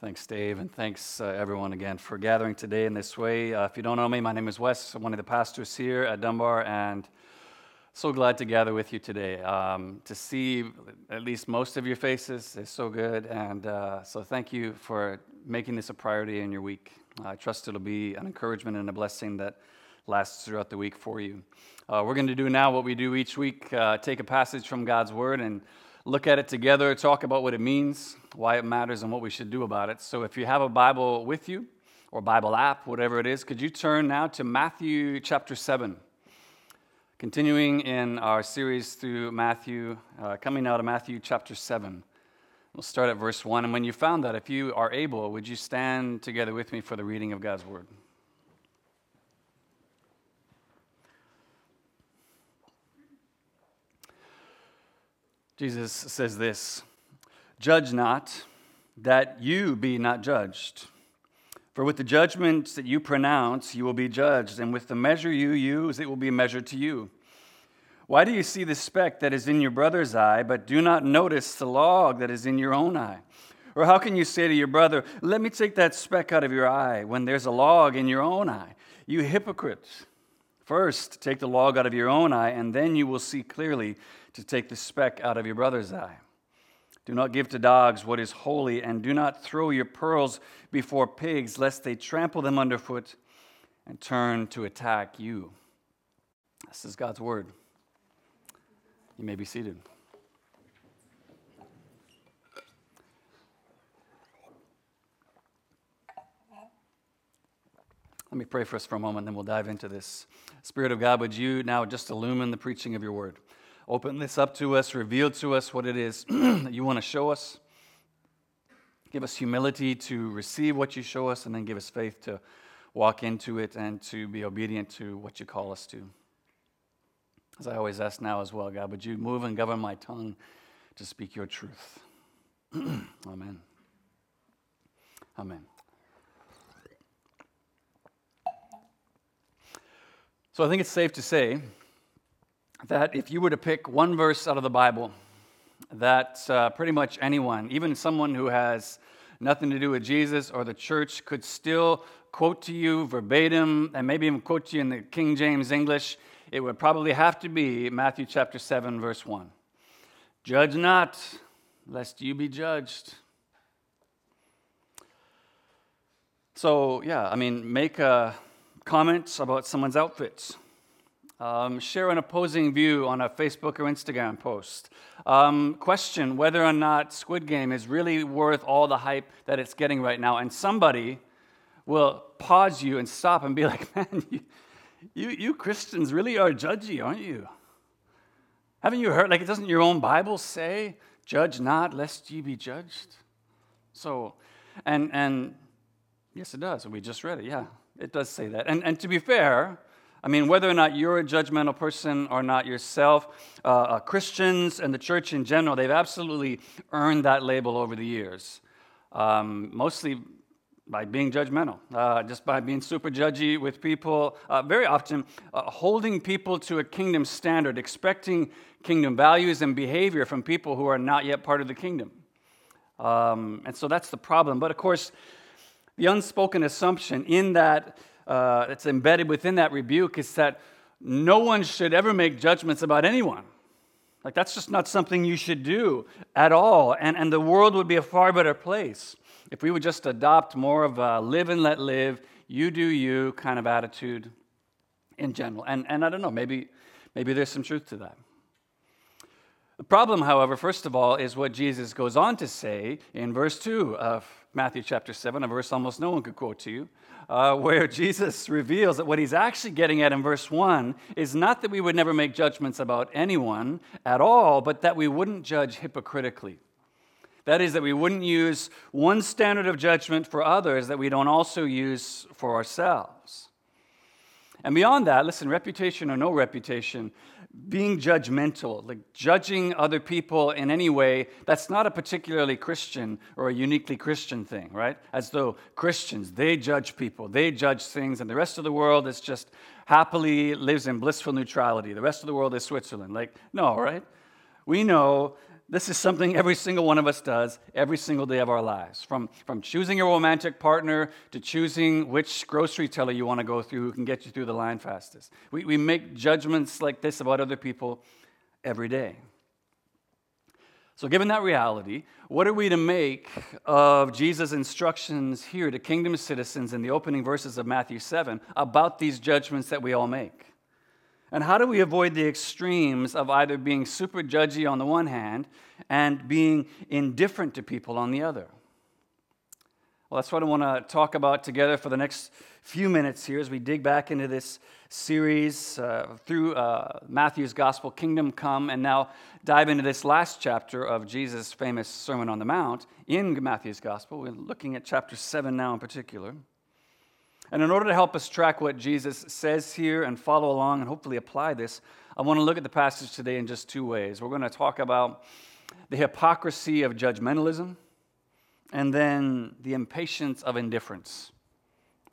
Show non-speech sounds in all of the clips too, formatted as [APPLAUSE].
Thanks, Dave, and thanks uh, everyone again for gathering today in this way. Uh, if you don't know me, my name is Wes. I'm one of the pastors here at Dunbar, and so glad to gather with you today. Um, to see at least most of your faces is so good, and uh, so thank you for making this a priority in your week. I trust it'll be an encouragement and a blessing that lasts throughout the week for you. Uh, we're going to do now what we do each week: uh, take a passage from God's Word and look at it together, talk about what it means, why it matters, and what we should do about it. So if you have a Bible with you, or Bible app, whatever it is, could you turn now to Matthew chapter 7? Continuing in our series through Matthew, uh, coming out of Matthew chapter 7. We'll start at verse 1. And when you found that, if you are able, would you stand together with me for the reading of God's word? Jesus says this Judge not, that you be not judged. For with the judgment that you pronounce, you will be judged, and with the measure you use, it will be measured to you. Why do you see the speck that is in your brother's eye, but do not notice the log that is in your own eye? Or how can you say to your brother, Let me take that speck out of your eye, when there's a log in your own eye? You hypocrite! First, take the log out of your own eye, and then you will see clearly to take the speck out of your brother's eye. Do not give to dogs what is holy, and do not throw your pearls before pigs, lest they trample them underfoot and turn to attack you. This is God's word. You may be seated. Let me pray for us for a moment, then we'll dive into this. Spirit of God, would you now just illumine the preaching of your word? Open this up to us, reveal to us what it is [CLEARS THROAT] that you want to show us. Give us humility to receive what you show us, and then give us faith to walk into it and to be obedient to what you call us to. As I always ask now as well, God, would you move and govern my tongue to speak your truth? [CLEARS THROAT] Amen. Amen. So I think it's safe to say that if you were to pick one verse out of the Bible that uh, pretty much anyone, even someone who has nothing to do with Jesus or the church, could still quote to you verbatim and maybe even quote to you in the King James English, it would probably have to be Matthew chapter 7, verse 1. Judge not, lest you be judged. So, yeah, I mean, make a comment about someone's outfits um, share an opposing view on a Facebook or Instagram post. Um, question whether or not Squid Game is really worth all the hype that it's getting right now. And somebody will pause you and stop and be like, [LAUGHS] man, you, you, you Christians really are judgy, aren't you? Haven't you heard? Like, doesn't your own Bible say, judge not, lest ye be judged? So, and, and yes, it does. We just read it. Yeah, it does say that. And, and to be fair, I mean, whether or not you're a judgmental person or not yourself, uh, uh, Christians and the church in general, they've absolutely earned that label over the years. Um, mostly by being judgmental, uh, just by being super judgy with people, uh, very often uh, holding people to a kingdom standard, expecting kingdom values and behavior from people who are not yet part of the kingdom. Um, and so that's the problem. But of course, the unspoken assumption in that uh, that's embedded within that rebuke is that no one should ever make judgments about anyone. Like, that's just not something you should do at all. And, and the world would be a far better place if we would just adopt more of a live and let live, you do you kind of attitude in general. And, and I don't know, maybe, maybe there's some truth to that. The problem, however, first of all, is what Jesus goes on to say in verse 2 of Matthew chapter 7, a verse almost no one could quote to you, uh, where Jesus reveals that what he's actually getting at in verse 1 is not that we would never make judgments about anyone at all, but that we wouldn't judge hypocritically. That is, that we wouldn't use one standard of judgment for others that we don't also use for ourselves. And beyond that, listen, reputation or no reputation, being judgmental, like judging other people in any way, that's not a particularly Christian or a uniquely Christian thing, right? As though Christians, they judge people, they judge things, and the rest of the world is just happily lives in blissful neutrality. The rest of the world is Switzerland. Like, no, right? We know This is something every single one of us does every single day of our lives. From, from choosing a romantic partner to choosing which grocery teller you want to go through who can get you through the line fastest. We, we make judgments like this about other people every day. So, given that reality, what are we to make of Jesus' instructions here to kingdom citizens in the opening verses of Matthew 7 about these judgments that we all make? And how do we avoid the extremes of either being super judgy on the one hand and being indifferent to people on the other? Well, that's what I want to talk about together for the next few minutes here as we dig back into this series uh, through uh, Matthew's Gospel, Kingdom Come, and now dive into this last chapter of Jesus' famous Sermon on the Mount in Matthew's Gospel. We're looking at chapter 7 now in particular. And in order to help us track what Jesus says here and follow along and hopefully apply this, I want to look at the passage today in just two ways. We're going to talk about the hypocrisy of judgmentalism and then the impatience of indifference.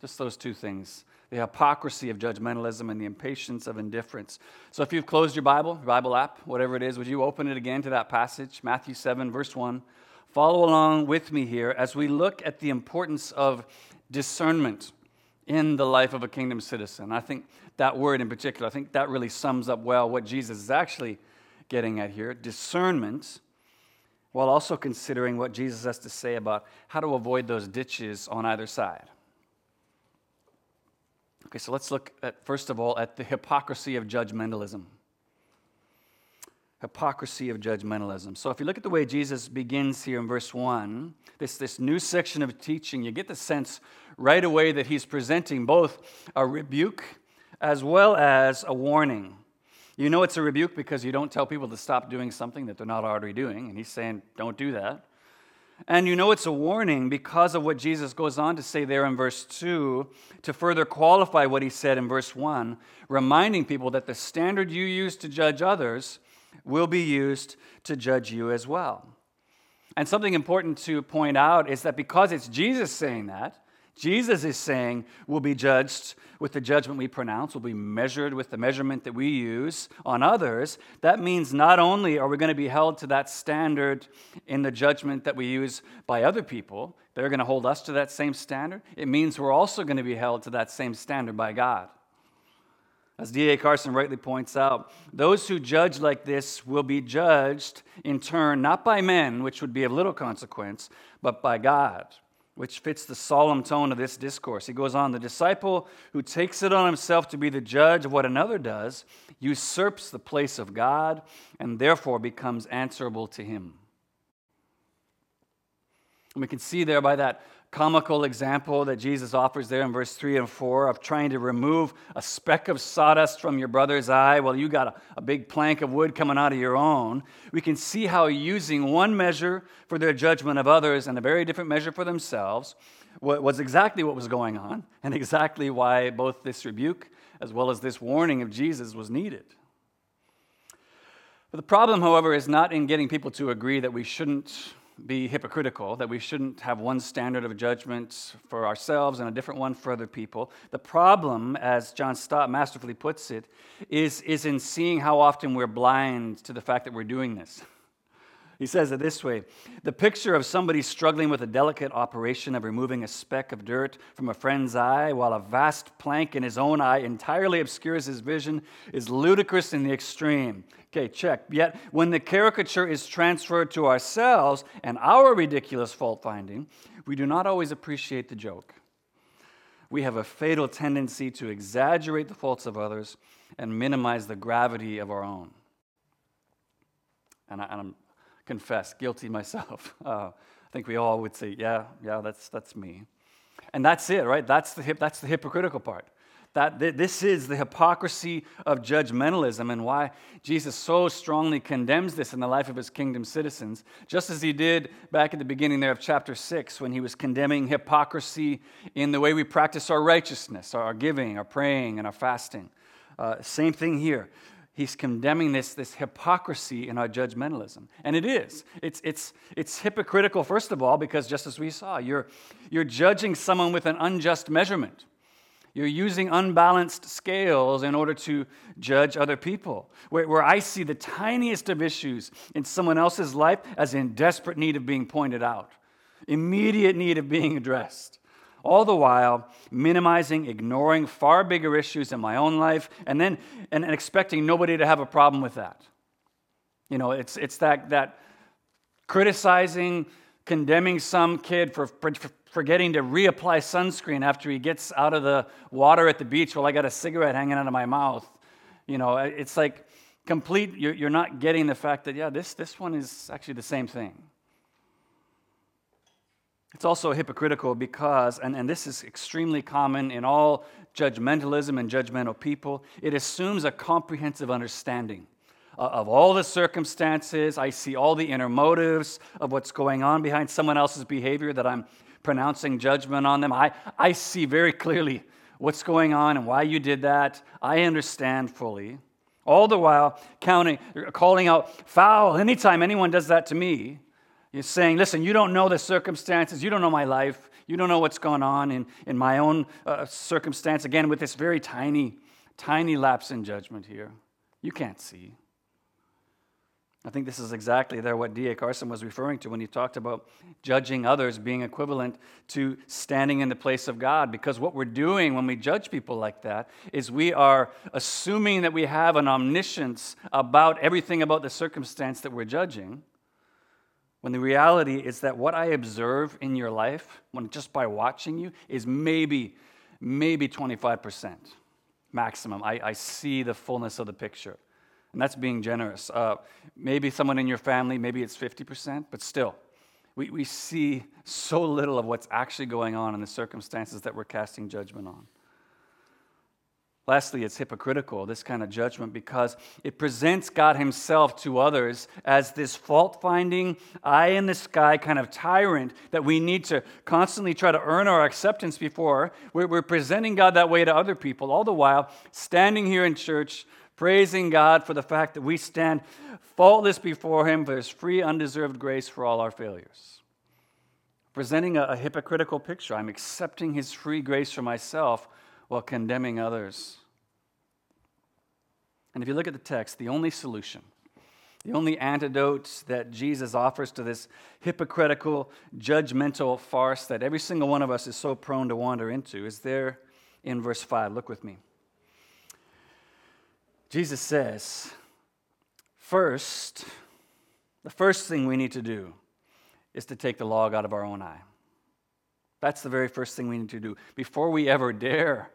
Just those two things the hypocrisy of judgmentalism and the impatience of indifference. So if you've closed your Bible, your Bible app, whatever it is, would you open it again to that passage, Matthew 7, verse 1? Follow along with me here as we look at the importance of discernment in the life of a kingdom citizen. I think that word in particular, I think that really sums up well what Jesus is actually getting at here discernment, while also considering what Jesus has to say about how to avoid those ditches on either side. Okay, so let's look at, first of all, at the hypocrisy of judgmentalism. Hypocrisy of judgmentalism. So if you look at the way Jesus begins here in verse 1, this, this new section of teaching, you get the sense right away that he's presenting both a rebuke as well as a warning. You know it's a rebuke because you don't tell people to stop doing something that they're not already doing, and he's saying, don't do that. And you know it's a warning because of what Jesus goes on to say there in verse 2 to further qualify what he said in verse 1, reminding people that the standard you use to judge others will be used to judge you as well. And something important to point out is that because it's Jesus saying that, Jesus is saying we'll be judged with the judgment we pronounce, we'll be measured with the measurement that we use on others. That means not only are we going to be held to that standard in the judgment that we use by other people, they're going to hold us to that same standard. It means we're also going to be held to that same standard by God. As D.A. Carson rightly points out, those who judge like this will be judged in turn not by men, which would be of little consequence, but by God which fits the solemn tone of this discourse. He goes on The disciple who takes it on himself to be the judge of what another does usurps the place of God and therefore becomes answerable to him. And we can see there by that comical example that Jesus offers there in verse 3 and 4 of trying to remove a speck of sawdust from your brother's eye while you got a, a, big plank of wood coming out of your own, we can see how using one measure for their judgment of others and a very different measure for themselves was exactly what was going on and exactly why both this rebuke as well as this warning of Jesus was needed. But the problem, however, is not in getting people to agree that we shouldn't be hypocritical, that we shouldn't have one standard of judgment for ourselves and a different one for other people. The problem, as John Stott masterfully puts it, is, is in seeing how often we're blind to the fact that we're doing this. He says it this way The picture of somebody struggling with a delicate operation of removing a speck of dirt from a friend's eye while a vast plank in his own eye entirely obscures his vision is ludicrous in the extreme. Okay, check. Yet, when the caricature is transferred to ourselves and our ridiculous fault finding, we do not always appreciate the joke. We have a fatal tendency to exaggerate the faults of others and minimize the gravity of our own. And, I, am confess, guilty myself. [LAUGHS] Uh, I think we all would say, yeah, yeah, that's, that's me. And that's it, right? That's the, hip, that's the hypocritical part. That this is the hypocrisy of judgmentalism and why Jesus so strongly condemns this in the life of his kingdom citizens, just as he did back at the beginning there of chapter 6 when he was condemning hypocrisy in the way we practice our righteousness, our giving, our praying, and our fasting. Uh, same thing here he's condemning this, this hypocrisy in our judgmentalism. And it is. It's, it's, it's hypocritical, first of all, because just as we saw, you're, you're judging someone with an unjust measurement. You're using unbalanced scales in order to judge other people. Where, where I see the tiniest of issues in someone else's life as in desperate need of being pointed out, immediate need of being addressed. All the while minimizing, ignoring far bigger issues in my own life, and then and, and expecting nobody to have a problem with that. You know, it's, it's that, that criticizing, condemning some kid for, for, forgetting to reapply sunscreen after he gets out of the water at the beach while I got a cigarette hanging out of my mouth. You know, it's like complete, you're, you're not getting the fact that, yeah, this, this one is actually the same thing. It's also hypocritical because, and, and this is extremely common in all judgmentalism and judgmental people, it assumes a comprehensive understanding of all the circumstances. I see all the inner motives of what's going on behind someone else's behavior that I'm pronouncing judgment on them. I, I see very clearly what's going on and why you did that. I understand fully. All the while, counting, calling out foul anytime anyone does that to me. You're saying, listen, you don't know the circumstances, you don't know my life, you don't know what's going on in, in my own uh, circumstance. Again, with this very tiny, tiny lapse in judgment here. You can't see. I think this is exactly there what D.A. Carson was referring to when he talked about judging others being equivalent to standing in the place of God. Because what we're doing when we judge people like that is we are assuming that we have an omniscience about everything about the circumstance that we're judging. When the reality is that what I observe in your life, when just by watching you, is maybe, maybe 25% maximum. I, I see the fullness of the picture. And that's being generous. Uh, maybe someone in your family, maybe it's 50%, but still, we, we see so little of what's actually going on in the circumstances that we're casting judgment on. Lastly, it's hypocritical, this kind of judgment, because it presents God Himself to others as this fault finding, eye in the sky kind of tyrant that we need to constantly try to earn our acceptance before. We're, presenting God that way to other people, all the while standing here in church praising God for the fact that we stand faultless before Him for His free, undeserved grace for all our failures. Presenting a hypocritical picture. I'm accepting His free grace for myself while condemning others. And if you look at the text, the only solution, the only antidote that Jesus offers to this hypocritical, judgmental farce that every single one of us is so prone to wander into is there in verse 5. Look with me. Jesus says, first, the first thing we need to do is to take the log out of our own eye. That's the very first thing we need to do before we ever dare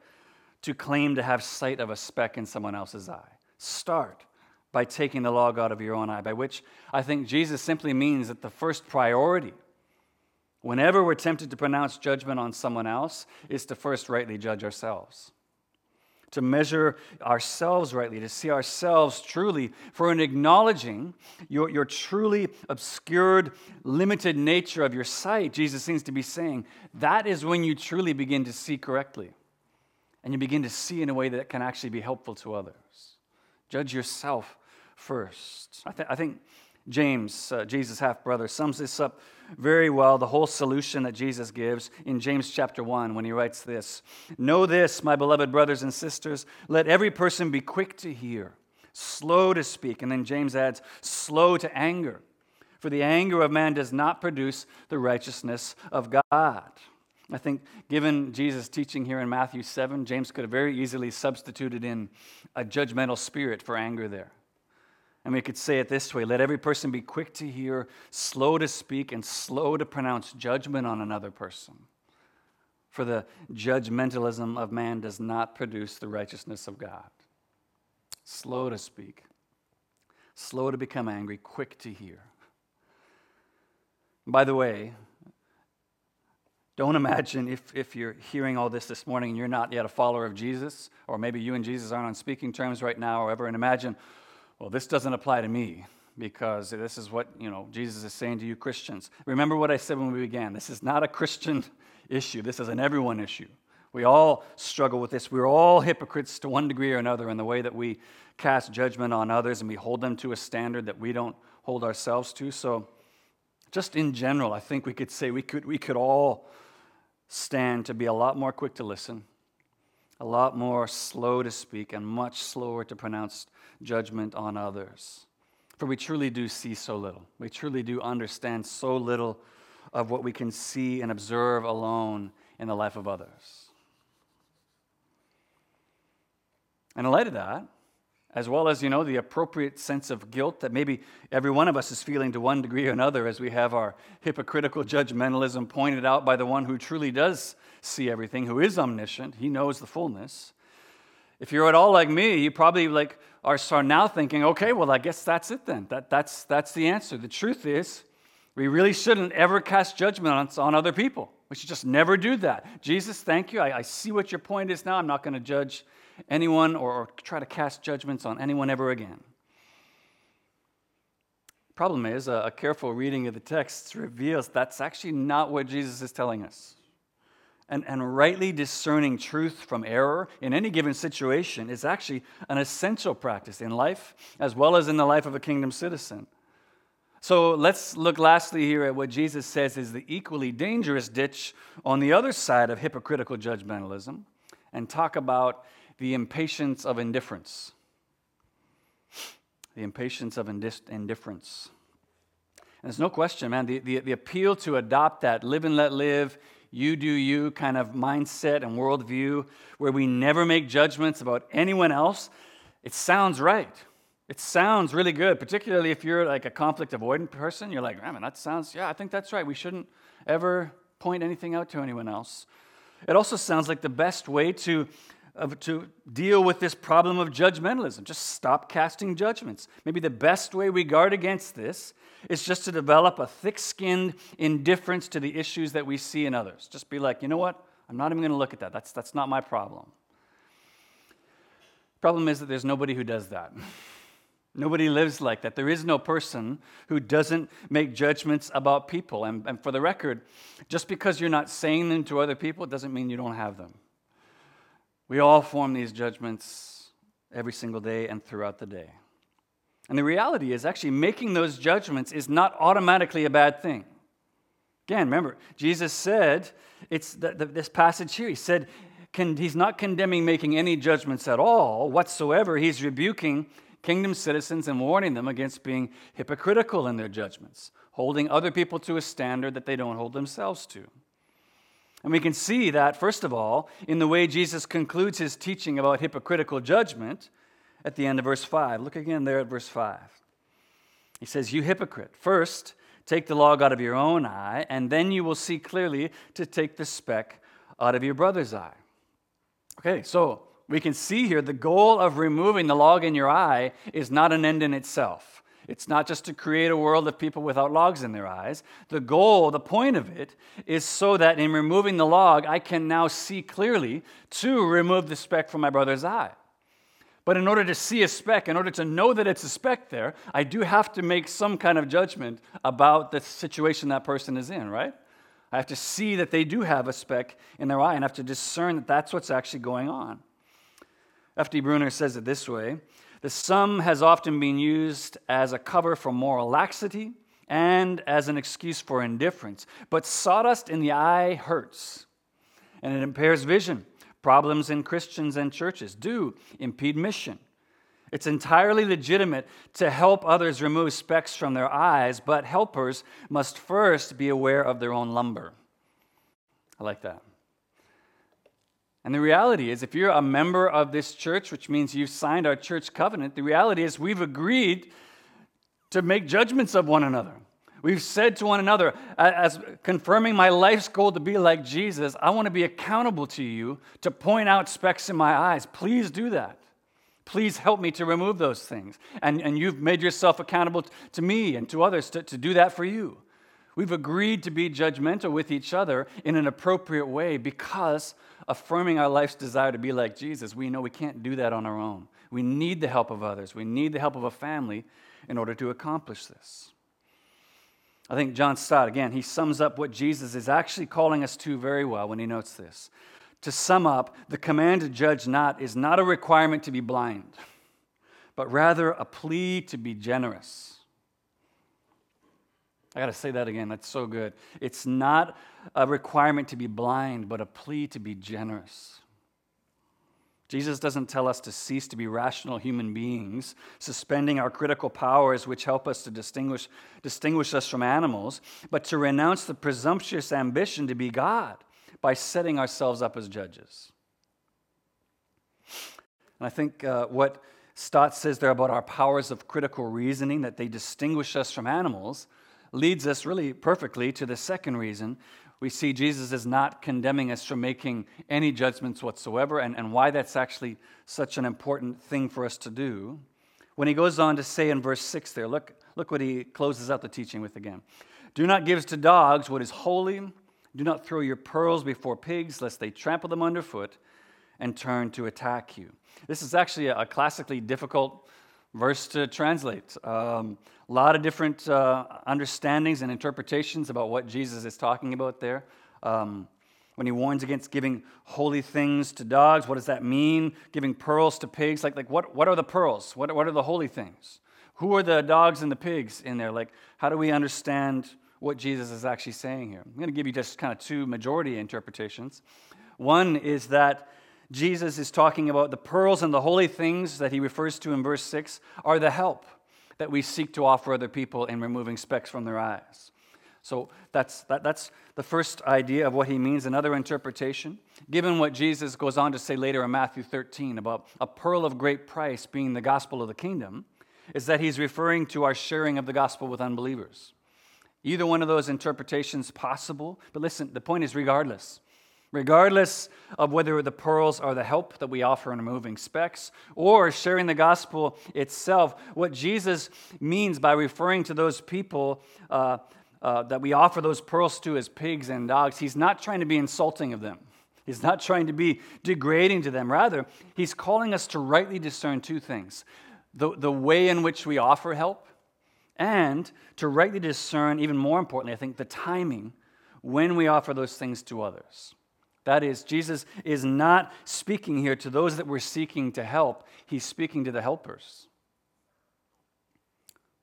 to claim to have sight of a speck in someone else's eye. Start by taking the log out of your own eye, by which I think Jesus simply means that the first priority, whenever we're tempted to pronounce judgment on someone else, is to first rightly judge ourselves to measure ourselves rightly, to see ourselves truly. For in acknowledging your, your truly obscured, limited nature of your sight, Jesus seems to be saying, that is when you truly begin to see correctly. And you begin to see in a way that can actually be helpful to others. Judge yourself first. I, th- I think James, uh, Jesus' half brother, sums this up very well, the whole solution that Jesus gives in James chapter 1 when he writes this Know this, my beloved brothers and sisters, let every person be quick to hear, slow to speak. And then James adds, slow to anger. For the anger of man does not produce the righteousness of God. I think, given Jesus' teaching here in Matthew 7, James could have very easily substituted in a judgmental spirit for anger there. And we could say it this way let every person be quick to hear, slow to speak, and slow to pronounce judgment on another person. For the judgmentalism of man does not produce the righteousness of God. Slow to speak, slow to become angry, quick to hear. By the way, don't [LAUGHS] imagine if, if you're hearing all this this morning and you're not yet a follower of Jesus, or maybe you and Jesus aren't on speaking terms right now, or ever, and imagine, well, this doesn't apply to me because this is what, you know, Jesus is saying to you Christians. Remember what I said when we began. This is not a Christian [LAUGHS] issue. This is an everyone issue. We all struggle with this. We're all hypocrites to one degree or another in the way that we cast judgment on others and we hold them to a standard that we don't hold ourselves to. So, just in general, I think we could say we could, we could all stand to be a lot more quick to listen, a lot more slow to speak, and much slower to pronounce judgment on others. For we truly do see so little. We truly do understand so little of what we can see and observe alone in the life of others. And in light of that, as well as, you know, the appropriate sense of guilt that maybe every one of us is feeling to one degree or another as we have our hypocritical judgmentalism pointed out by the one who truly does see everything, who is omniscient, he knows the fullness. If you're at all like me, you probably like are, are now thinking, okay, well, I guess that's it then. That, that's, that's the answer. The truth is, we really shouldn't ever cast judgments on, on other people. We should just never do that. Jesus, thank you. I, I see what your point is now. I'm not going to judge anyone or, or try to cast judgments on anyone ever again. Problem is, a, a careful reading of the text reveals that's actually not what Jesus is telling us. And, and rightly discerning truth from error in any given situation is actually an essential practice in life as well as in the life of a kingdom citizen. So let's look lastly here at what Jesus says is the equally dangerous ditch on the other side of hypocritical judgmentalism and talk about the impatience of indifference. The impatience of indifference. And there's no question, man, the, the, the, appeal to adopt that live and let live, you do you kind of mindset and worldview where we never make judgments about anyone else, it sounds right. It sounds really good, particularly if you're like a conflict avoidant person. You're like, man, that sounds, yeah, I think that's right. We shouldn't ever point anything out to anyone else. It also sounds like the best way to of, to deal with this problem of judgmentalism. Just stop casting judgments. Maybe the best way we guard against this is just to develop a thick skinned indifference to the issues that we see in others. Just be like, you know what? I'm not even going to look at that. That's, that's not my problem. Problem is that there's nobody who does that. [LAUGHS] Nobody lives like that. There is no person who doesn't make judgments about people. And, and for the record, just because you're not saying them to other people doesn't mean you don't have them. We all form these judgments every single day and throughout the day. And the reality is, actually, making those judgments is not automatically a bad thing. Again, remember, Jesus said, it's the, the, this passage here, he said, can, he's not condemning making any judgments at all whatsoever. He's rebuking kingdom citizens and warning them against being hypocritical in their judgments, holding other people to a standard that they don't hold themselves to. And we can see that, first of all, in the way Jesus concludes his teaching about hypocritical judgment at the end of verse 5. Look again there at verse 5. He says, You hypocrite, first take the log out of your own eye, and then you will see clearly to take the speck out of your brother's eye. Okay, so we can see here the goal of removing the log in your eye is not an end in itself. It's not just to create a world of people without logs in their eyes. The goal, the point of it, is so that in removing the log, I can now see clearly to remove the speck from my brother's eye. But in order to see a speck, in order to know that it's a speck there, I do have to make some kind of judgment about the situation that person is in, right? I have to see that they do have a speck in their eye and have to discern that that's what's actually going on. F.D. Bruner says it this way the sum has often been used as a cover for moral laxity and as an excuse for indifference. But sawdust in the eye hurts and it impairs vision. Problems in Christians and churches do impede mission. It's entirely legitimate to help others remove specks from their eyes, but helpers must first be aware of their own lumber. I like that. And the reality is, if you're a member of this church, which means you've signed our church covenant, the reality is we've agreed to make judgments of one another. We've said to one another, as confirming my life's goal to be like Jesus, I want to be accountable to you to point out specks in my eyes. Please do that. Please help me to remove those things. And, and you've made yourself accountable to me and to others to, to do that for you. We've agreed to be judgmental with each other in an appropriate way because affirming our life's desire to be like Jesus, we know we can't do that on our own. We need the help of others, we need the help of a family in order to accomplish this. I think John Stott, again, he sums up what Jesus is actually calling us to very well when he notes this. To sum up, the command to judge not is not a requirement to be blind, but rather a plea to be generous. I got to say that again. That's so good. It's not a requirement to be blind, but a plea to be generous. Jesus doesn't tell us to cease to be rational human beings, suspending our critical powers which help us to distinguish, distinguish us from animals, but to renounce the presumptuous ambition to be God by setting ourselves up as judges. And I think uh, what Stott says there about our powers of critical reasoning, that they distinguish us from animals, leads us really perfectly to the second reason, we see Jesus is not condemning us for making any judgments whatsoever, and, and why that's actually such an important thing for us to do. When he goes on to say in verse 6 there, look, look what he closes out the teaching with again. Do not give to dogs what is holy. Do not throw your pearls before pigs, lest they trample them underfoot and turn to attack you. This is actually a classically difficult verse to translate. Um, a lot of different uh, understandings and interpretations about what Jesus is talking about there. Um, when he warns against giving holy things to dogs, what does that mean? Giving pearls to pigs? Like, like what, what are the pearls? What, what are the holy things? Who are the dogs and the pigs in there? Like, how do we understand what Jesus is actually saying here? I'm going to give you just kind of two majority interpretations. One is that Jesus is talking about the pearls and the holy things that he refers to in verse 6 are the help that we seek to offer other people in removing specks from their eyes. So that's, that, that's the first idea of what he means. Another interpretation, given what Jesus goes on to say later in Matthew 13 about a pearl of great price being the gospel of the kingdom, is that he's referring to our sharing of the gospel with unbelievers. Either one of those interpretations possible, but listen, the point is regardless regardless of whether the pearls are the help that we offer in removing specks or sharing the gospel itself. What Jesus means by referring to those people uh, uh, that we offer those pearls to as pigs and dogs, he's not trying to be insulting of them. He's not trying to be degrading to them. Rather, he's calling us to rightly discern two things the, the way in which we offer help, and to rightly discern, even more importantly, I think, the timing when we offer those things to others. That is, Jesus is not speaking here to those that we're seeking to help, he's speaking to the helpers.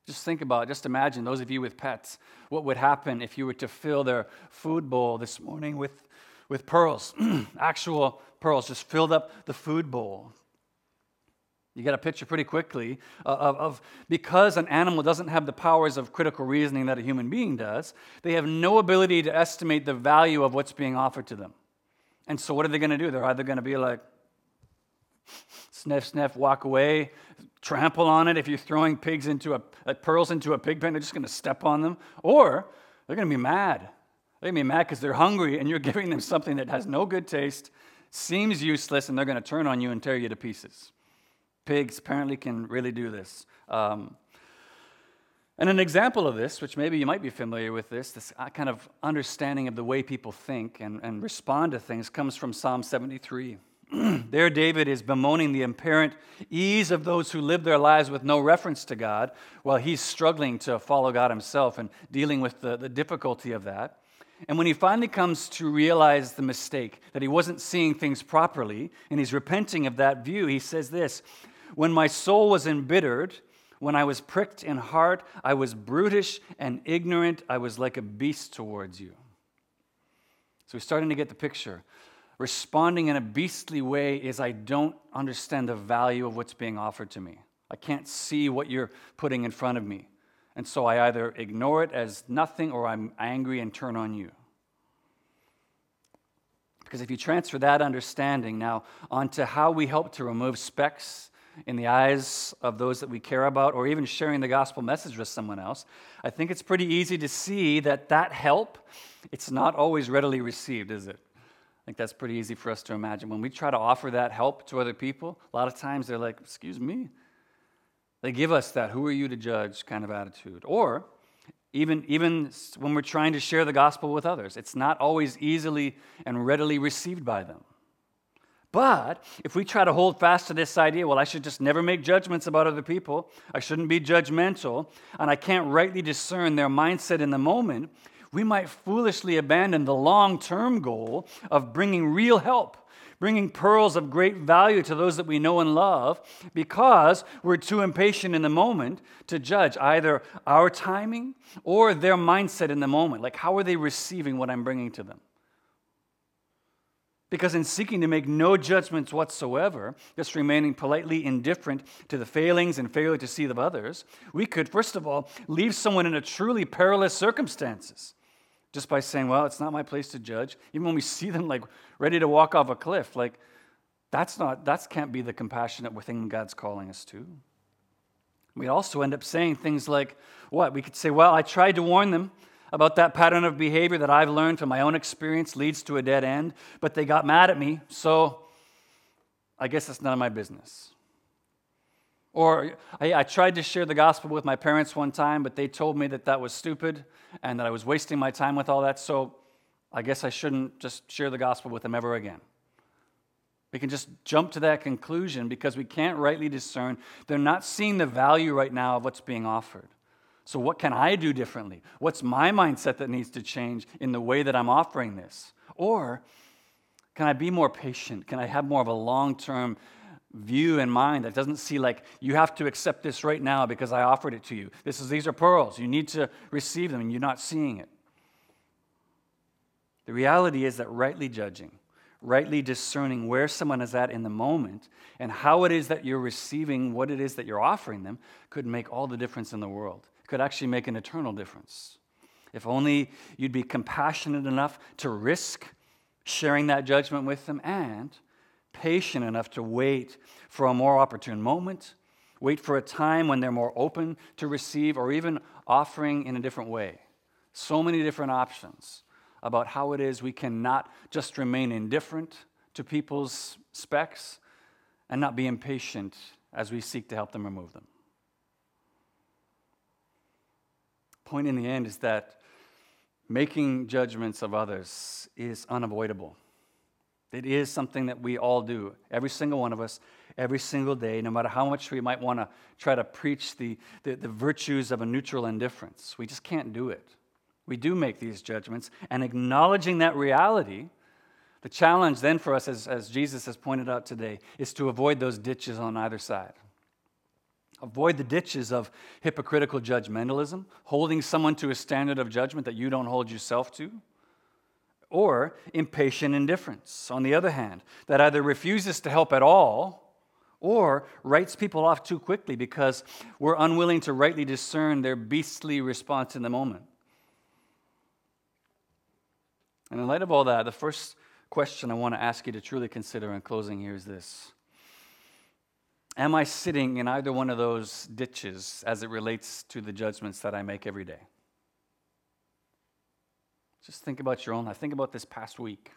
Just think about it. Just imagine those of you with pets. What would happen if you were to fill their food bowl this morning with, with pearls, [CLEARS THROAT] actual pearls, just filled up the food bowl? You get a picture pretty quickly uh, of, of, because an animal doesn't have the powers of critical reasoning that a human being does, they have no ability to estimate the value of what's being offered to them. And so, what are they going to do? They're either going to be like, sniff, sniff, walk away, trample on it. If you're throwing pigs into a, uh, pearls into a pig pen, they're just going to step on them. Or they're going to be mad. They're going to be mad because they're hungry and you're [LAUGHS] giving them something that has no good taste, seems useless, and they're going to turn on you and tear you to pieces. Pigs apparently can really do this. Um, and an example of this, which maybe you might be familiar with this, this uh, kind of understanding of the way people think and, and respond to things, comes from Psalm 73. [CLEARS THROAT] there, David is bemoaning the apparent ease of those who live their lives with no reference to God, while he's struggling to follow God himself and dealing with the, the difficulty of that. And when he finally comes to realize the mistake, that he wasn't seeing things properly, and he's repenting of that view, he says this When my soul was embittered, when I was pricked in heart, I was brutish and ignorant. I was like a beast towards you. So we're starting to get the picture. Responding in a beastly way is I don't understand the value of what's being offered to me. I can't see what you're putting in front of me. And so I either ignore it as nothing or I'm angry and turn on you. Because if you transfer that understanding now onto how we help to remove specks in the eyes of those that we care about, or even sharing the gospel message with someone else, I think it's pretty easy to see that that help, it's not always readily received, is it? I think that's pretty easy for us to imagine. When we try to offer that help to other people, a lot of times they're like, excuse me. They give us that, who are you to judge kind of attitude. Or even, even when we're trying to share the gospel with others, it's not always easily and readily received by them. But if we try to hold fast to this idea, well, I should just never make judgments about other people, I shouldn't be judgmental, and I can't rightly discern their mindset in the moment, we might foolishly abandon the long term goal of bringing real help, bringing pearls of great value to those that we know and love, because we're too impatient in the moment to judge either our timing or their mindset in the moment. Like, how are they receiving what I'm bringing to them? Because in seeking to make no judgments whatsoever, just remaining politely indifferent to the failings and failure to see of others, we could, first of all, leave someone in a truly perilous circumstances just by saying, well, it's not my place to judge. Even when we see them like ready to walk off a cliff, like that's not, that can't be the compassionate thing God's calling us to. We also end up saying things like, what? We could say, well, I tried to warn them about that pattern of behavior that I've learned from my own experience leads to a dead end, but they got mad at me, so I guess it's none of my business. Or I, I, tried to share the gospel with my parents one time, but they told me that that was stupid and that I was wasting my time with all that, so I guess I shouldn't just share the gospel with them ever again. We can just jump to that conclusion because we can't rightly discern. They're not seeing the value right now of what's being offered. So, what can I do differently? What's my mindset that needs to change in the way that I'm offering this? Or can I be more patient? Can I have more of a long term view in mind that doesn't see like you have to accept this right now because I offered it to you? This is, these are pearls. You need to receive them and you're not seeing it. The reality is that rightly judging, rightly discerning where someone is at in the moment and how it is that you're receiving what it is that you're offering them could make all the difference in the world could actually make an eternal difference. If only you'd be compassionate enough to risk sharing that judgment with them and patient enough to wait for a more opportune moment, wait for a time when they're more open to receive or even offering in a different way. So many different options about how it is we cannot just remain indifferent to people's specks and not be impatient as we seek to help them remove them. Point in the end is that making judgments of others is unavoidable. It is something that we all do, every single one of us, every single day, no matter how much we might want to try to preach the, the, the, virtues of a neutral indifference. We just can't do it. We do make these judgments, and acknowledging that reality, the challenge then for us, as, as Jesus has pointed out today, is to avoid those ditches on either side. Avoid the ditches of hypocritical judgmentalism, holding someone to a standard of judgment that you don't hold yourself to, or impatient indifference, on the other hand, that either refuses to help at all or writes people off too quickly because we're unwilling to rightly discern their beastly response in the moment. And in light of all that, the first question I want to ask you to truly consider in closing here is this Am I sitting in either one of those ditches as it relates to the judgments that I make every day? Just think about your own life. Think about this past week.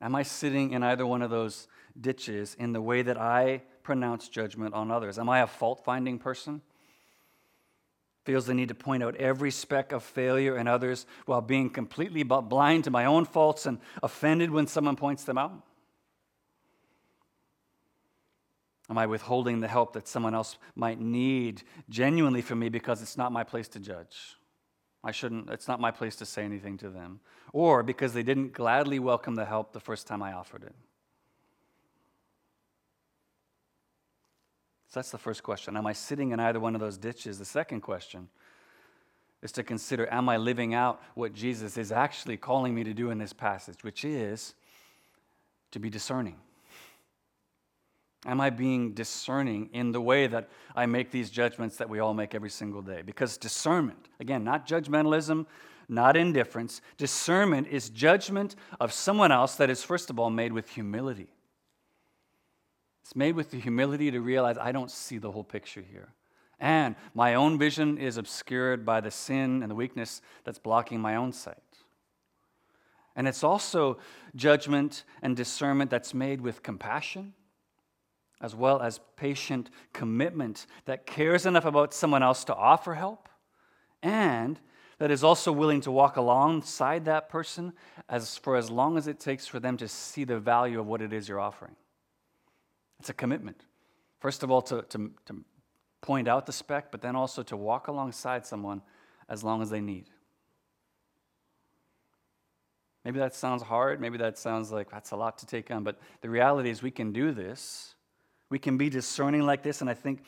Am I sitting in either one of those ditches in the way that I pronounce judgment on others? Am I a fault finding person? Feels the need to point out every speck of failure in others while being completely blind to my own faults and offended when someone points them out? Am I withholding the help that someone else might need genuinely from me because it's not my place to judge? I shouldn't, it's not my place to say anything to them. Or because they didn't gladly welcome the help the first time I offered it. So that's the first question. Am I sitting in either one of those ditches? The second question is to consider Am I living out what Jesus is actually calling me to do in this passage, which is to be discerning? Am I being discerning in the way that I make these judgments that we all make every single day? Because discernment, again, not judgmentalism, not indifference, discernment is judgment of someone else that is, first of all, made with humility. It's made with the humility to realize I don't see the whole picture here. And my own vision is obscured by the sin and the weakness that's blocking my own sight. And it's also judgment and discernment that's made with compassion as well as patient commitment that cares enough about someone else to offer help and that is also willing to walk alongside that person as for as long as it takes for them to see the value of what it is you're offering. It's a commitment. First of all, to, to, to point out the speck, but then also to walk alongside someone as long as they need. Maybe that sounds hard. Maybe that sounds like that's a lot to take on. But the reality is, we can do this we can be discerning like this, and I think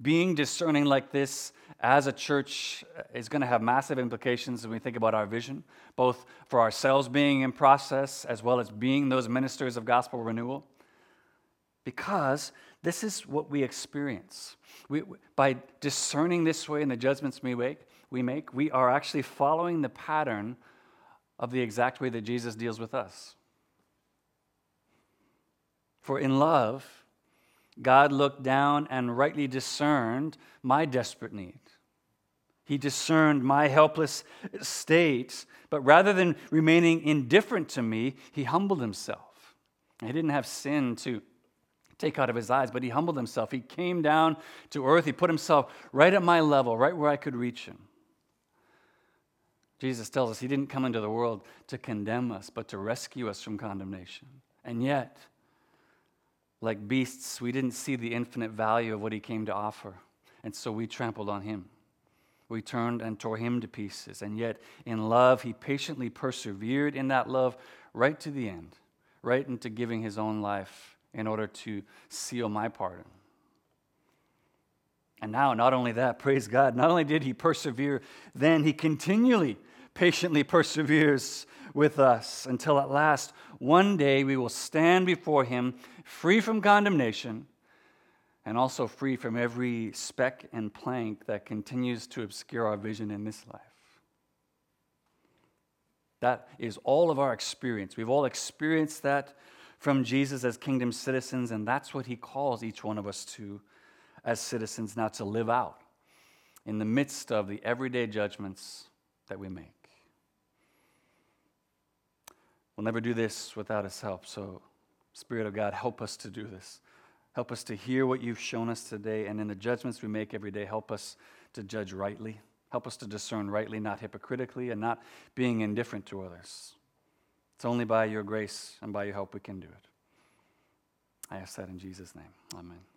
being discerning like this as a church uh, is going to have massive implications when we think about our vision, both for ourselves being in process as well as being those ministers of gospel renewal. Because this is what we experience. We, by discerning this way in the judgments we make, we make, we are actually following the pattern of the exact way that Jesus deals with us. For in love, God looked down and rightly discerned my desperate need. He discerned my helpless state, but rather than remaining indifferent to me, he humbled himself. He didn't have sin to take out of his eyes, but he humbled himself. He came down to earth. He put himself right at my level, right where I could reach him. Jesus tells us he didn't come into the world to condemn us, but to rescue us from condemnation. And yet, like beasts, we didn't see the infinite value of what he came to offer. And so we trampled on him. We turned and tore him to pieces. And yet, in love, he patiently persevered in that love right to the end, right into giving his own life in order to seal my pardon. And now, not only that, [LAUGHS] praise God, not only did he persevere then, he continually, patiently perseveres with us until at last, one day, we will stand before him free from condemnation and also free from every speck and plank that continues to obscure our vision in this life. That is all of our experience. We've all experienced that from Jesus as kingdom citizens, and that's what he calls each one of us to as citizens now to live out in the midst of the everyday judgments that we make. We'll never do this without his help, so Spirit of God, help us to do this. Help us to hear what you've shown us today, and in the judgments we make every day, help us to judge rightly. Help us to discern rightly, not hypocritically, and not being indifferent to others. It's only by your grace and by your help we can do it. I ask that in Jesus' name. Amen.